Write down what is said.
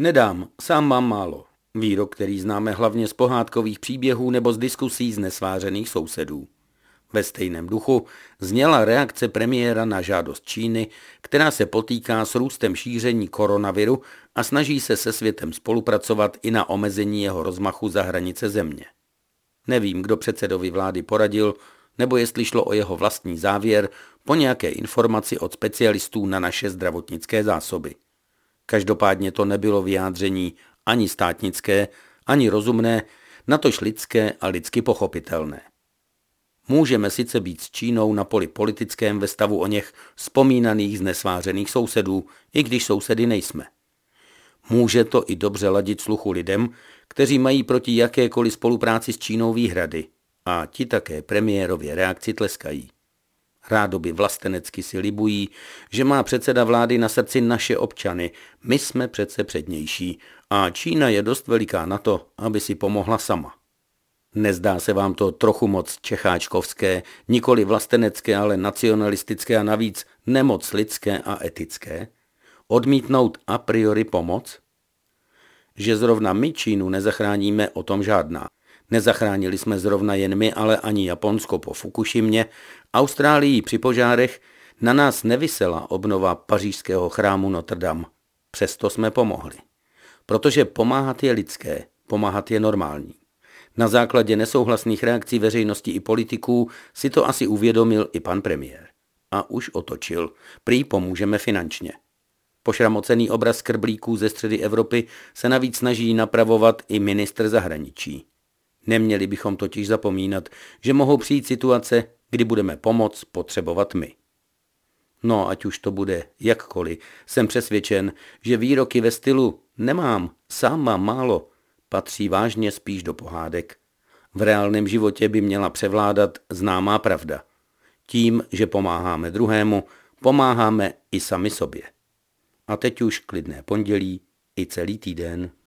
Nedám, sám mám málo. Výrok, který známe hlavně z pohádkových příběhů nebo z diskusí z nesvářených sousedů. Ve stejném duchu zněla reakce premiéra na žádost Číny, která se potýká s růstem šíření koronaviru a snaží se se světem spolupracovat i na omezení jeho rozmachu za hranice země. Nevím, kdo předsedovi vlády poradil, nebo jestli šlo o jeho vlastní závěr po nějaké informaci od specialistů na naše zdravotnické zásoby. Každopádně to nebylo vyjádření ani státnické, ani rozumné, natož lidské a lidsky pochopitelné. Můžeme sice být s Čínou na poli politickém ve stavu o něch vzpomínaných znesvářených sousedů, i když sousedy nejsme. Může to i dobře ladit sluchu lidem, kteří mají proti jakékoliv spolupráci s Čínou výhrady a ti také premiérově reakci tleskají. Rádoby vlastenecky si libují, že má předseda vlády na srdci naše občany, my jsme přece přednější a Čína je dost veliká na to, aby si pomohla sama. Nezdá se vám to trochu moc čecháčkovské, nikoli vlastenecké, ale nacionalistické a navíc nemoc lidské a etické? Odmítnout a priori pomoc? Že zrovna my Čínu nezachráníme, o tom žádná. Nezachránili jsme zrovna jen my, ale ani Japonsko po Fukushimě, Austrálii při požárech, na nás nevysela obnova pařížského chrámu Notre Dame. Přesto jsme pomohli. Protože pomáhat je lidské, pomáhat je normální. Na základě nesouhlasných reakcí veřejnosti i politiků si to asi uvědomil i pan premiér. A už otočil. Prý pomůžeme finančně. Pošramocený obraz krblíků ze středy Evropy se navíc snaží napravovat i ministr zahraničí. Neměli bychom totiž zapomínat, že mohou přijít situace, kdy budeme pomoc potřebovat my. No, ať už to bude jakkoliv, jsem přesvědčen, že výroky ve stylu nemám, sám mám málo, patří vážně spíš do pohádek. V reálném životě by měla převládat známá pravda. Tím, že pomáháme druhému, pomáháme i sami sobě. A teď už klidné pondělí i celý týden.